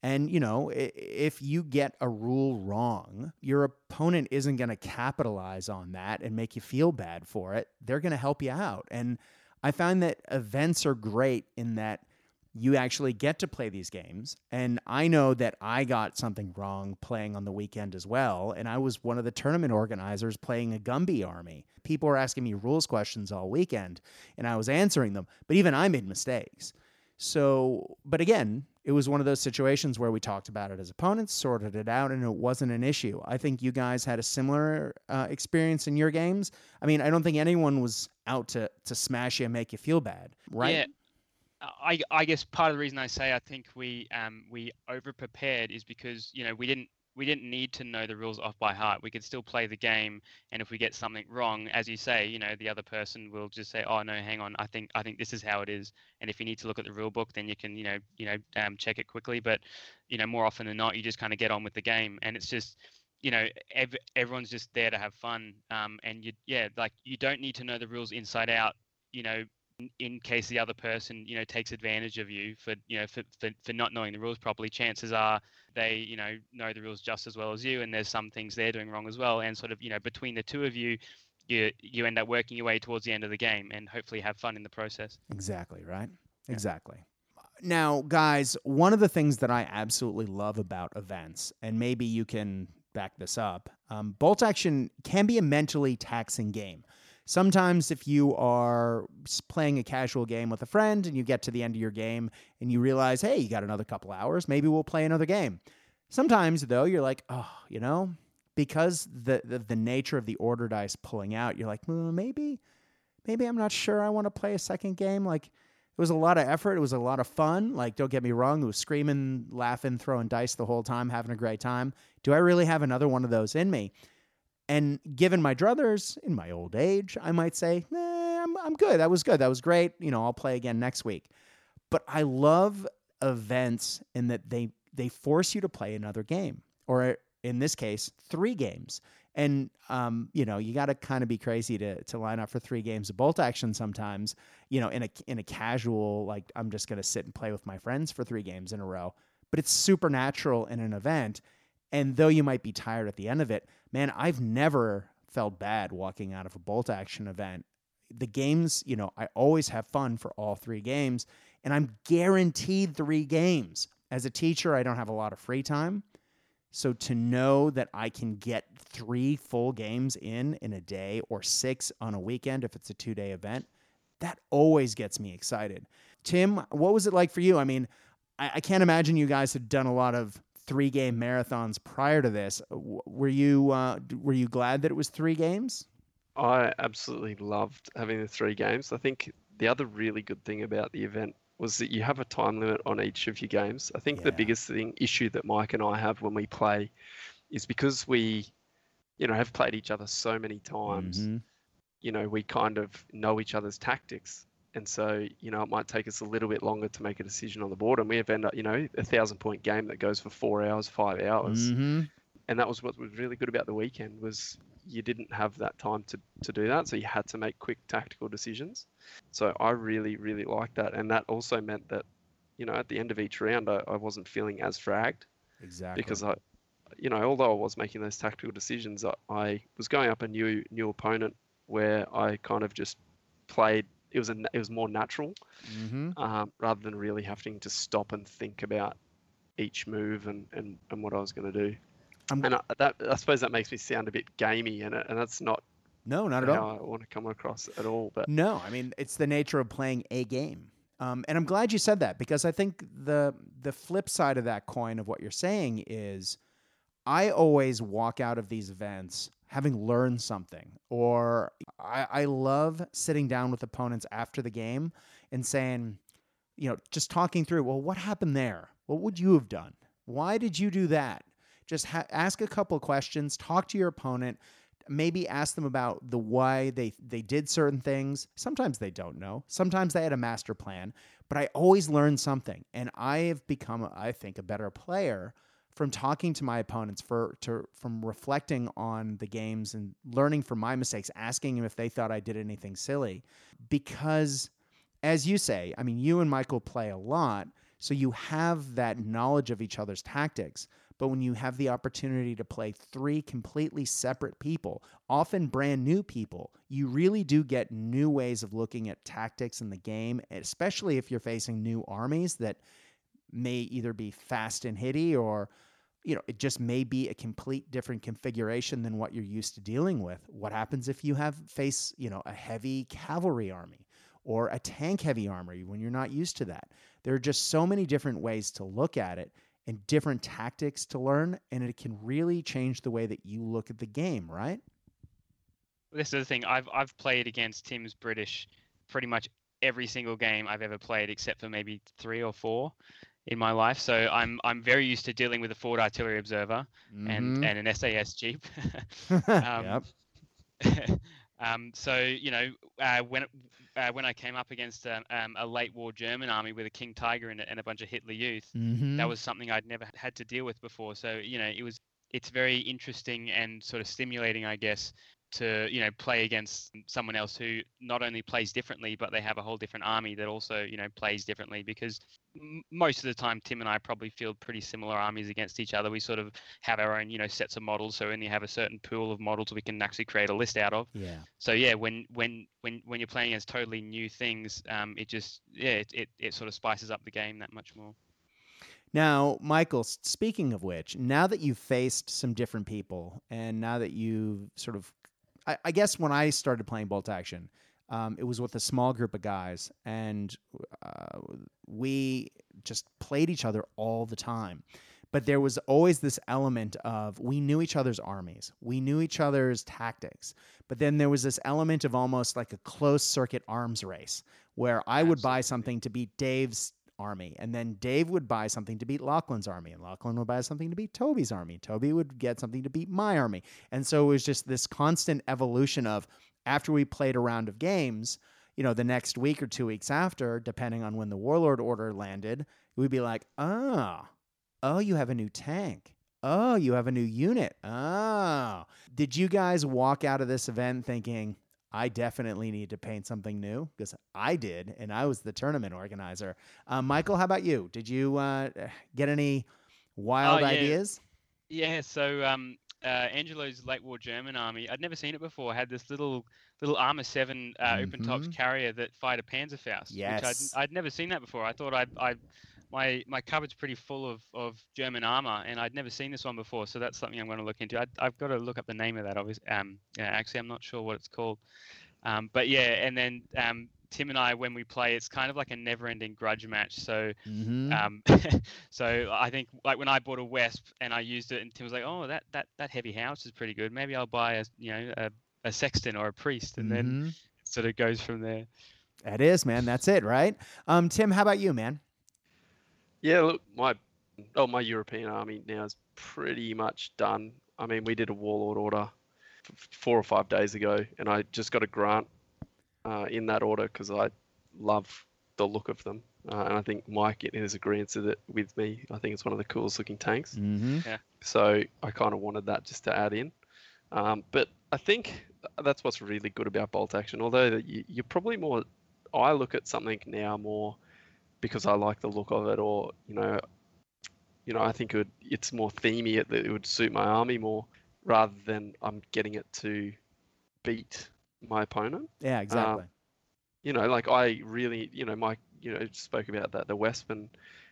And, you know, if you get a rule wrong, your opponent isn't going to capitalize on that and make you feel bad for it. They're going to help you out. And I find that events are great in that you actually get to play these games. And I know that I got something wrong playing on the weekend as well. And I was one of the tournament organizers playing a Gumby army. People were asking me rules questions all weekend, and I was answering them. But even I made mistakes. So, but again, it was one of those situations where we talked about it as opponents, sorted it out, and it wasn't an issue. I think you guys had a similar uh, experience in your games. I mean, I don't think anyone was out to to smash you and make you feel bad, right? Yeah. I, I guess part of the reason I say I think we um, we over prepared is because you know we didn't we didn't need to know the rules off by heart. We could still play the game, and if we get something wrong, as you say, you know, the other person will just say, "Oh no, hang on, I think I think this is how it is." And if you need to look at the rule book, then you can, you know, you know, um, check it quickly. But you know, more often than not, you just kind of get on with the game, and it's just, you know, ev- everyone's just there to have fun. Um, and you, yeah, like you don't need to know the rules inside out. You know, in case the other person you know takes advantage of you for you know for, for, for not knowing the rules properly chances are they you know know the rules just as well as you and there's some things they're doing wrong as well. And sort of you know between the two of you you you end up working your way towards the end of the game and hopefully have fun in the process. Exactly right? Yeah. exactly. Now guys one of the things that i absolutely love about events and maybe you can back this up um, bolt action can be a mentally taxing game Sometimes, if you are playing a casual game with a friend and you get to the end of your game and you realize, hey, you got another couple hours, maybe we'll play another game. Sometimes, though, you're like, oh, you know, because the, the, the nature of the order dice pulling out, you're like, well, maybe, maybe I'm not sure I want to play a second game. Like, it was a lot of effort. It was a lot of fun. Like, don't get me wrong, it was screaming, laughing, throwing dice the whole time, having a great time. Do I really have another one of those in me? And given my druthers in my old age, I might say, I'm, I'm good. That was good. That was great. You know, I'll play again next week. But I love events in that they they force you to play another game, or in this case, three games. And um, you know, you got to kind of be crazy to to line up for three games of bolt action sometimes. You know, in a in a casual like I'm just gonna sit and play with my friends for three games in a row. But it's supernatural in an event, and though you might be tired at the end of it, man, I've never felt bad walking out of a bolt action event. The games, you know, I always have fun for all three games, and I'm guaranteed three games. As a teacher, I don't have a lot of free time. So to know that I can get three full games in in a day or six on a weekend if it's a two day event, that always gets me excited. Tim, what was it like for you? I mean, I, I can't imagine you guys had done a lot of three game marathons prior to this. Were you uh, were you glad that it was three games? I absolutely loved having the three games. I think the other really good thing about the event was that you have a time limit on each of your games. I think yeah. the biggest thing issue that Mike and I have when we play is because we, you know, have played each other so many times. Mm-hmm. You know, we kind of know each other's tactics and so you know it might take us a little bit longer to make a decision on the board and we have ended up you know a thousand point game that goes for four hours five hours. Mm-hmm. and that was what was really good about the weekend was you didn't have that time to, to do that so you had to make quick tactical decisions. So i really really liked that and that also meant that you know at the end of each round i, I wasn't feeling as fragged. Exactly. Because i you know although i was making those tactical decisions I, I was going up a new new opponent where i kind of just played it was a, it was more natural mm-hmm. um, rather than really having to stop and think about each move and, and, and what I was going to do. I'm- and I, that I suppose that makes me sound a bit gamey, and and that's not No, not at all. I want to come across at all. But No, I mean it's the nature of playing a game. Um, and I'm glad you said that because I think the the flip side of that coin of what you're saying is I always walk out of these events having learned something. Or I, I love sitting down with opponents after the game and saying, you know, just talking through, well, what happened there? What would you have done? Why did you do that? Just ha- ask a couple questions, talk to your opponent, maybe ask them about the why they they did certain things. Sometimes they don't know. Sometimes they had a master plan, but I always learn something, and I have become, I think, a better player from talking to my opponents for to from reflecting on the games and learning from my mistakes, asking them if they thought I did anything silly, because as you say, I mean, you and Michael play a lot, so you have that knowledge of each other's tactics. But when you have the opportunity to play three completely separate people, often brand new people, you really do get new ways of looking at tactics in the game, especially if you're facing new armies that may either be fast and hitty or you know, it just may be a complete different configuration than what you're used to dealing with. What happens if you have face, you know, a heavy cavalry army or a tank heavy army when you're not used to that? There are just so many different ways to look at it and different tactics to learn, and it can really change the way that you look at the game, right? This is the thing. I've I've played against Tim's British pretty much every single game I've ever played, except for maybe three or four in my life. So I'm I'm very used to dealing with a Forward Artillery Observer and Mhm. and an SAS Jeep. yep. um, so you know uh, when uh, when I came up against um, um, a late war German army with a King Tiger and a, and a bunch of Hitler Youth, Mhm. that was something I'd never had to deal with before. So you know, it was it's very interesting and sort of stimulating, I guess, to you know play against someone else who not only plays differently, but they have a whole different army that also you know plays differently. Because m- most of the time, Tim and I probably field pretty similar armies against each other. We sort of have our own you know sets of models, so we only have a certain pool of models we can actually create a list out of yeah. so yeah when when when when you're playing as totally new things um it just yeah it, it, it sort of spices up the game that much more Now, Michael, speaking of which, now that you've faced some different people, and now that you've sort of, I, I guess when I started playing Bolt Action, um, it was with a small group of guys, and uh, we just played each other all the time. But there was always this element of we knew each other's armies, we knew each other's tactics. But then there was this element of almost like a closed circuit arms race where I would buy something to beat Dave's army, and then Dave would buy something to beat Lachlan's army, and Lachlan would buy something to beat Toby's army. Toby would get something to beat my army. And so it was just this constant evolution of after we played a round of games, you know, the next week or two weeks after, depending on when the warlord order landed, we'd be like, oh, oh, you have a new tank. Oh, you have a new unit. Oh. Did you guys walk out of this event thinking, I definitely need to paint something new? Because I did, and I was the tournament organizer. Uh, Michael, how about you? Did you uh, get any wild Oh, yeah. ideas? yeah so um uh, Angelo's late war German army, I'd never seen it before, had this little little armor seven uh, open tops Mhm. carrier that fired a Panzerfaust. Yes. Which I'd, I'd never seen that before. I thought I'd, I my my cupboard's pretty full of, of German armor, and I'd never seen this one before. So that's something I'm going to look into. I, I've got to look up the name of that. Obviously, um, yeah, actually, I'm not sure what it's called. Um, but yeah, and then um, Tim and I, when we play, it's kind of like a never-ending grudge match. So Mm-hmm. um, so I think like when I bought a Wesp and I used it, and Tim was like, "Oh, that that that heavy house is pretty good. Maybe I'll buy a you know a, a sexton or a priest," and then Mhm. it sort of goes from there. That is, man. That's it, right? Um, Tim, how about you, man? Yeah, look, my oh my European army now is pretty much done. I mean, we did a warlord order four or five days ago, and I just got a grant uh, in that order because I love the look of them, uh, and I think Mike is agreeing with it with me. I think it's one of the coolest looking tanks. Mm-hmm. So I kind of wanted that just to add in. Um, but I think that's what's really good about bolt action. Although you, you're probably more, I look at something now more because I like the look of it, or you know, you know, I think it would, it's more themey. It, it would suit my army more rather than I'm getting it to beat my opponent. Yeah, exactly. you know, like I really, you know, Mike, you know, spoke about that the Wespen,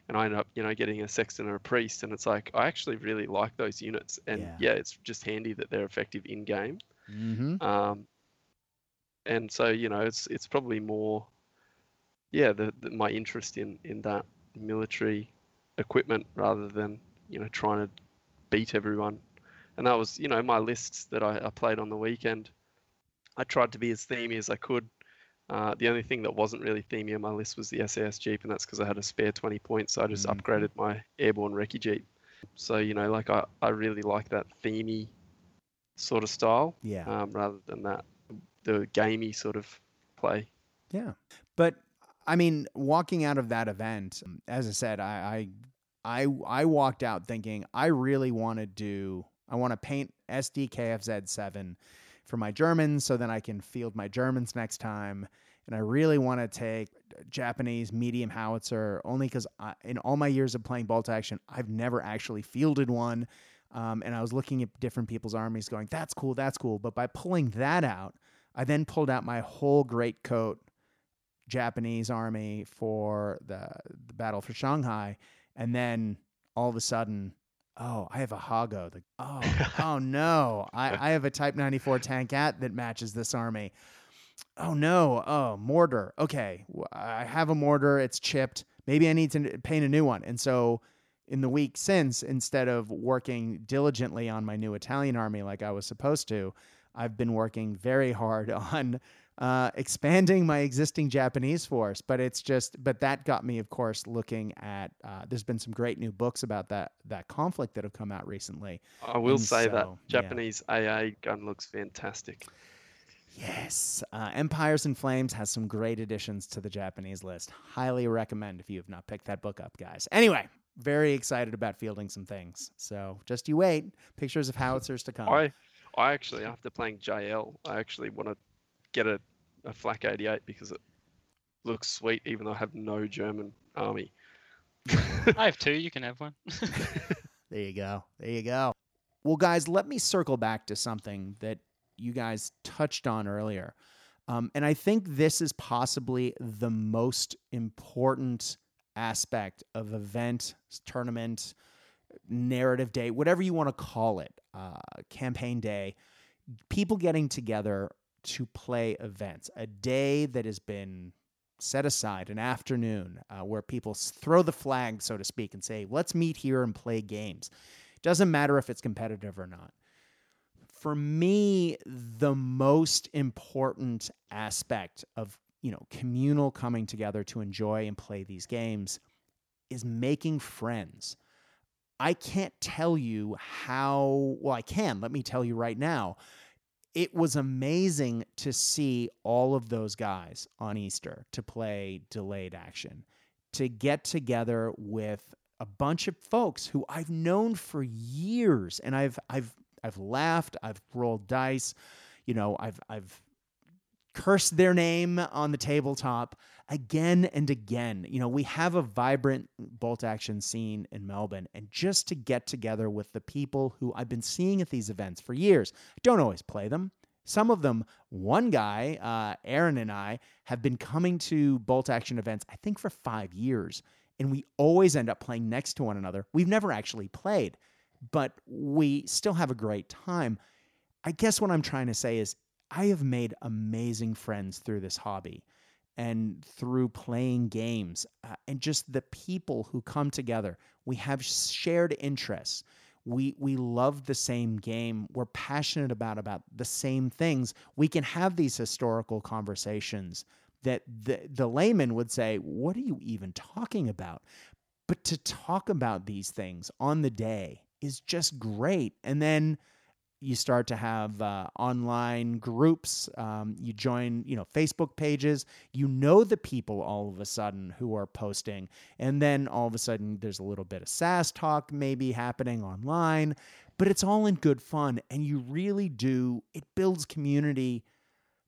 and I ended up, you know, getting a sexton or a priest, and it's like I actually really like those units, and Yeah. yeah, it's just handy that they're effective in game. Mm-hmm. Um, and so you know, it's it's probably more, yeah, the, the my interest in in that military equipment rather than you know trying to beat everyone. And that was you know my lists that I, I played on the weekend. I tried to be as themey as I could. Uh, the only thing that wasn't really themey on my list was the SAS Jeep, and that's because I had a spare 20 points, so I just Mhm. upgraded my airborne recce Jeep. So you know, like I, I really like that themey sort of style Yeah. um, rather than that the gamey sort of play. Yeah. But I mean, walking out of that event, as I said, I I I, I walked out thinking I really want to do I want to paint SDKFZ seven for my Germans so then I can field my Germans next time. And I really want to take Japanese medium howitzer only because in all my years of playing bolt action, I've never actually fielded one. Um, and I was looking at different people's armies going, that's cool, that's cool. But by pulling that out, I then pulled out my whole great coat Japanese army for the, the battle for Shanghai, and then all of a sudden, oh, I have a Hago. The, oh, oh no, I, I have a Type 94 Tankette that matches this army. Oh no, oh mortar. Okay, I have a mortar. It's chipped. Maybe I need to paint a new one. And so, in the week since, instead of working diligently on my new Italian army like I was supposed to, I've been working very hard on uh, expanding my existing Japanese force. But it's just, but that got me, of course, looking at. Uh, there's been some great new books about that that conflict that have come out recently. I will And say that so, yeah. Japanese AA gun looks fantastic. Yes, uh, Empires in Flames has some great additions to the Japanese list. Highly recommend if you have not picked that book up, guys. Anyway, very excited about fielding some things. So just you wait. Pictures of howitzers to come. I I actually after playing JL, I actually want to get a, a flak 88 because it looks sweet even though I have no German army. I have two. You can have one. There you go. There you go. Well, guys, let me circle back to something that you guys touched on earlier. Um, and I think this is possibly the most important aspect of event, tournament, narrative day, whatever you want to call it, uh, campaign day, people getting together to play events, a day that has been set aside, an afternoon uh, where people throw the flag, so to speak, and say, let's meet here and play games. Doesn't matter if it's competitive or not. For me, the most important aspect of you know communal coming together to enjoy and play these games is making friends. I can't tell you how well I can. Let me tell you right now. It was amazing to see all of those guys on Easter to play delayed action, to get together with a bunch of folks who I've known for years and I've I've I've laughed, I've rolled dice, you know, I've I've cursed their name on the tabletop again and again. You know, we have a vibrant bolt action scene in Melbourne and just to get together with the people who I've been seeing at these events for years. I don't always play them. Some of them, one guy, uh, Aaron and I, have been coming to bolt action events, I think, for five years and we always end up playing next to one another. We've never actually played, but we still have a great time. I guess what I'm trying to say is I have made amazing friends through this hobby and through playing games uh, and just the people who come together. We have shared interests. We we love the same game. We're passionate about about the same things. We can have these historical conversations that the, the layman would say, What are you even talking about? But to talk about these things on the day is just great. And then you start to have uh, online groups. Um, you join, you know, Facebook pages. You know the people all of a sudden who are posting, and then all of a sudden there's a little bit of sass talk maybe happening online, but it's all in good fun, and you really do. It builds community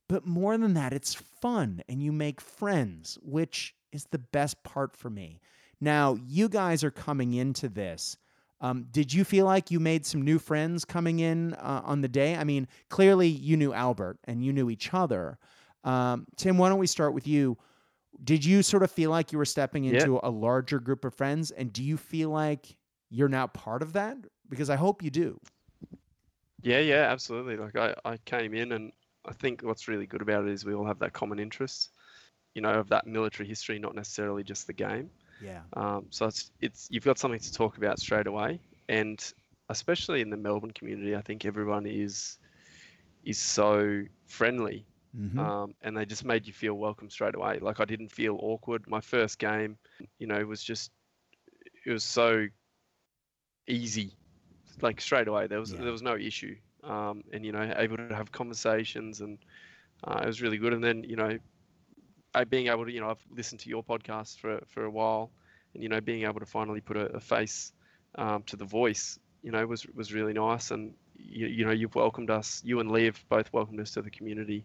but more than that, it's fun and you make friends, which is the best part for me. Now, you guys are coming into this. Um, did you feel like you made some new friends coming in uh, on the day? I mean, clearly you knew Albert and you knew each other. Um, Tim, why don't we start with you? Did you sort of feel like you were stepping into a larger group of friends? And do you feel like you're now part of that? Because I hope you do. Yeah, yeah, absolutely. Like I, I came in and I think what's really good about it is we all have that common interest, you know, of that military history, not necessarily just the game. Yeah. Um, so it's it's you've got something to talk about straight away, and especially in the Melbourne community, I think everyone is is so friendly, Mhm. um, and they just made you feel welcome straight away. Like I didn't feel awkward. My first game, you know, was just it was so easy, like straight away. There was Yeah. there was no issue, um, and you know, able to have conversations, and uh, it was really good. And then you know, I being able to, you know, I've listened to your podcast for for a while, and you know, being able to finally put a, a face um, to the voice, you know, was was really nice. And you, you know, you've welcomed us. You and Lee have both welcomed us to the community.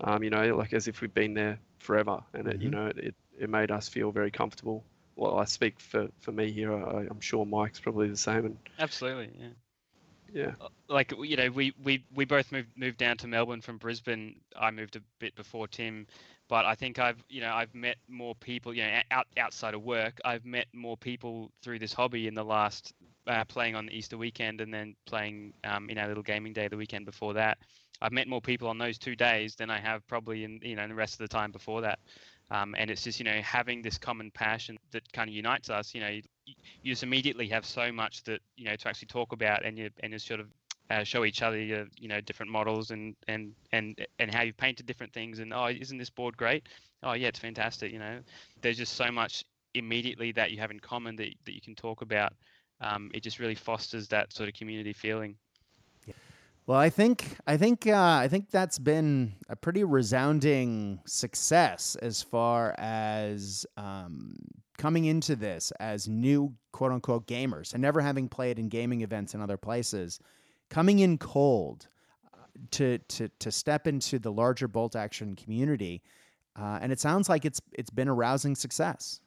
Um, you know, like as if we've been there forever, and it, you Mhm. know, it, it made us feel very comfortable. Well, I speak for, for me here. I, I'm sure Mike's probably the same, and Absolutely, yeah. yeah, like you know we we we both moved moved down to Melbourne from Brisbane. I moved a bit before Tim, but I think I've you know I've met more people you know out outside of work. I've met more people through this hobby in the last uh, playing on the Easter weekend and then playing um, in our little gaming day the weekend before that. I've met more people on those two days than I have probably in you know the rest of the time before that. Um, and it's just you know having this common passion that kind of unites us. You know, you, you just immediately have so much that you know to actually talk about, and you and you sort of uh, show each other your you know different models and and and and how you've painted different things. And oh, isn't this board great? Oh yeah, it's fantastic. You know, there's just so much immediately that you have in common that that you can talk about. Um, it just really fosters that sort of community feeling. Well, I think I think uh, I think that's been a pretty resounding success as far as um, coming into this as new quote unquote gamers and never having played in gaming events in other places, coming in cold uh, to to to step into the larger bolt action community, uh, and it sounds like it's it's been a rousing success.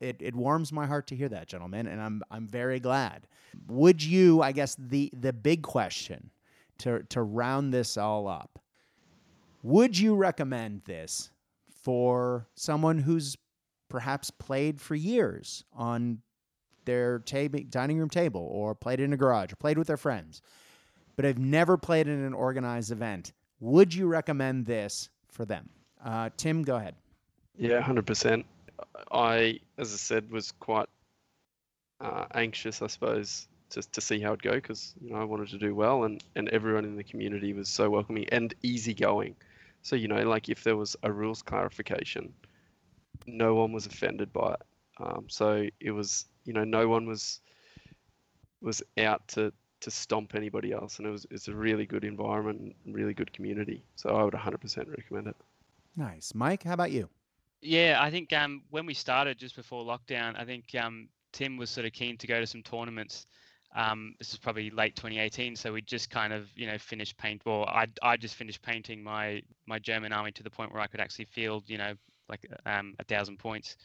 It, it warms my heart to hear that, gentlemen, and I'm I'm very glad. Would you? I guess the the big question to to round this all up. Would you recommend this for someone who's perhaps played for years on their table, dining room table or played in a garage or played with their friends, but have never played in an organized event? Would you recommend this for them? Uh, Tim, go ahead. yeah, hundred percent. I, as I said, was quite uh, anxious, I suppose, to, to see how it go because you know I wanted to do well, and and everyone in the community was so welcoming and easygoing. So you know, like if there was a rules clarification, no one was offended by it. Um, so it was, you know, no one was was out to to stomp anybody else, and it was it's a really good environment, and really good community. So I would 100% recommend it. Nice, Mike. How about you? Yeah, I think um, when we started just before lockdown, I think um, Tim was sort of keen to go to some tournaments. Um, this is probably late 2018, so we just kind of you know finished paint. Well, I I just finished painting my my German army to the point where I could actually field you know like um, a thousand points.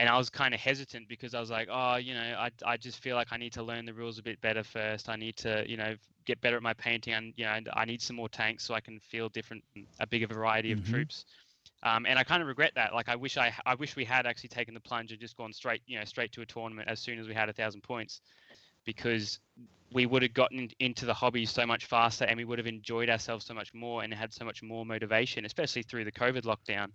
And I was kind of hesitant because I was like, oh, you know, I, I just feel like I need to learn the rules a bit better first. I need to, you know, get better at my painting, and you know, and I need some more tanks so I can field different, a bigger variety of Mhm. troops. Um, and I kind of regret that. Like I wish I, I wish we had actually taken the plunge and just gone straight, you know, straight to a tournament as soon as we had a thousand points, because we would have gotten into the hobby so much faster and we would have enjoyed ourselves so much more and had so much more motivation, especially through the COVID lockdown.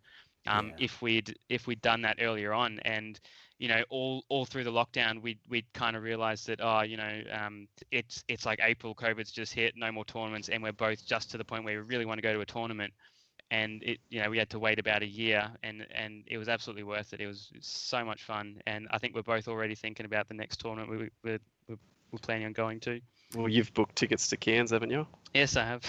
Um, Yeah. If we'd if we'd done that earlier on, and you know, all all through the lockdown, we'd we'd kind of realized that oh, you know, um, it's it's like April, COVID's just hit, no more tournaments, and we're both just to the point where we really want to go to a tournament and it you know we had to wait about a year and and it was absolutely worth it it was so much fun and i think we're both already thinking about the next tournament we, we're, we're, we're planning on going to Well, you've booked tickets to Cairns, haven't you? yes i have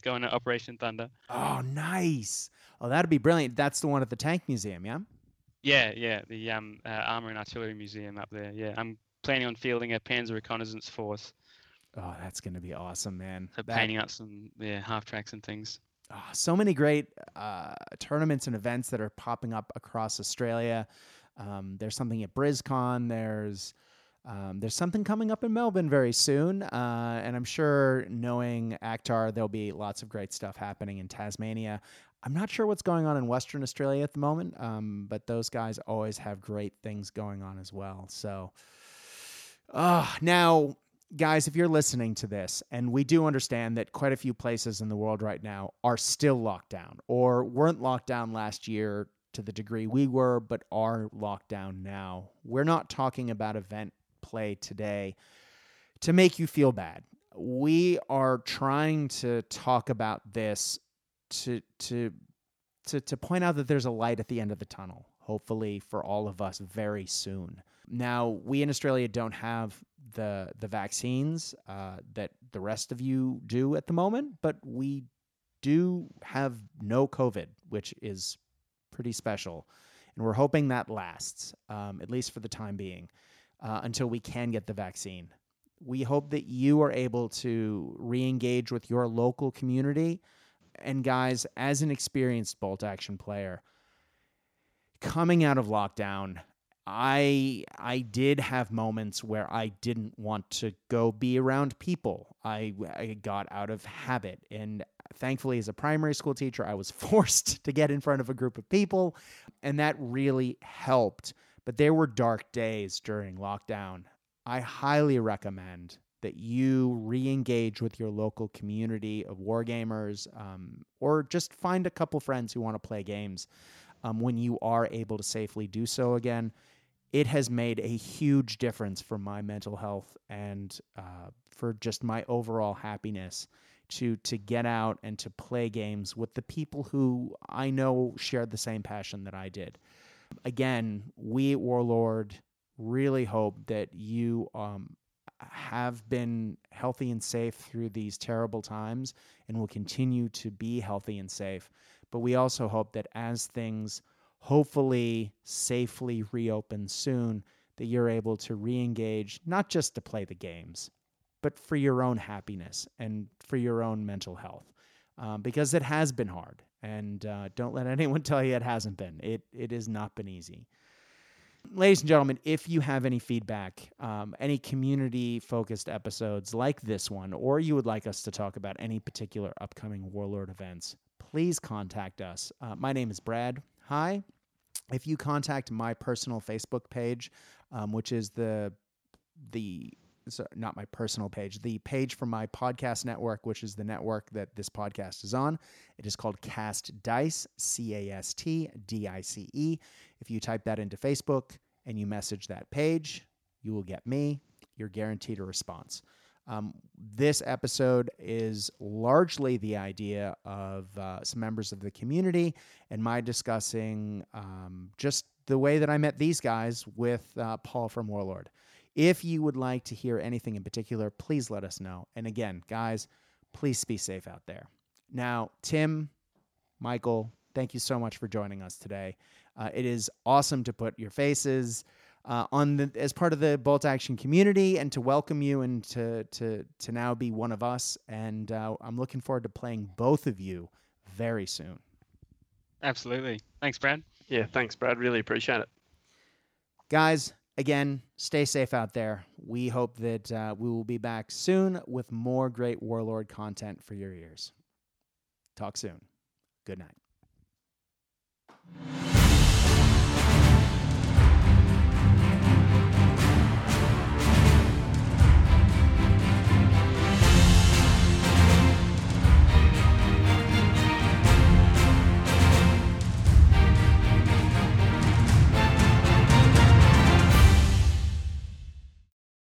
going to operation thunder Oh, nice. Oh, that'd be brilliant. That's the one at the Tank Museum, yeah? yeah yeah the um uh, armor and artillery museum up there yeah i'm planning on fielding a panzer reconnaissance force Oh, that's going to be awesome, man. so That- painting up some yeah half tracks and things Ah, so many great uh, tournaments and events that are popping up across Australia. Um, there's something at BrizCon. There's um, there's something coming up in Melbourne very soon, uh, and I'm sure knowing Actar, there'll be lots of great stuff happening in Tasmania. I'm not sure what's going on in Western Australia at the moment, um, but those guys always have great things going on as well. So, uh, now, guys, if you're listening to this, and we do understand that quite a few places in the world right now are still locked down or weren't locked down last year to the degree we were, but are locked down now. We're not talking about event play today to make you feel bad. We are trying to talk about this to to to to point out that there's a light at the end of the tunnel, hopefully for all of us very soon. Now, we in Australia don't have the the vaccines uh, that the rest of you do at the moment, but we do have no COVID, which is pretty special, and we're hoping that lasts um, at least for the time being uh, until we can get the vaccine. We hope that you are able to re-engage with your local community and guys, as an experienced bolt action player, coming out of lockdown, I I did have moments where I didn't want to go be around people. I I got out of habit and thankfully as a primary school teacher I was forced to get in front of a group of people and that really helped. But there were dark days during lockdown. I highly recommend that you re-engage with your local community of wargamers um, or just find a couple friends who want to play games um, when you are able to safely do so again it has made a huge difference for my mental health and uh, for just my overall happiness to to get out and to play games with the people who I know shared the same passion that I did. Again, we Warlord really hope that you um, have been healthy and safe through these terrible times and will continue to be healthy and safe. But we also hope that as things hopefully safely reopen soon, that you're able to re engage, not just to play the games, but for your own happiness and for your own mental health. Um, because it has been hard. And uh, don't let anyone tell you it hasn't been. It, it has not been easy ladies and gentlemen, if you have any feedback, um, any community focused episodes like this one, or you would like us to talk about any particular upcoming Warlord events, please contact us. Uh, my name is Brad. Hi. If you contact my personal Facebook page, um, which is the the so not my personal page, the page for my podcast network, which is the network that this podcast is on. It is called Cast Dice, C A S T D I C E. If you type that into Facebook and you message that page, you will get me. You're guaranteed a response. Um, this episode is largely the idea of uh, some members of the community and my discussing um, just the way that I met these guys with uh, Paul from Warlord. If you would like to hear anything in particular, please let us know. And again, guys, please be safe out there. Now, Tim, Michael, thank you so much for joining us today. Uh, it is awesome to put your faces uh, on the, as part of the bolt action community and to welcome you and to to to now be one of us. And uh, I'm looking forward to playing both of you very soon. Absolutely. Thanks, Brad. Yeah, thanks, Brad. Really appreciate it. Guys, again, stay safe out there. We hope that uh, we will be back soon with more great Warlord content for your ears. Talk soon. Good night.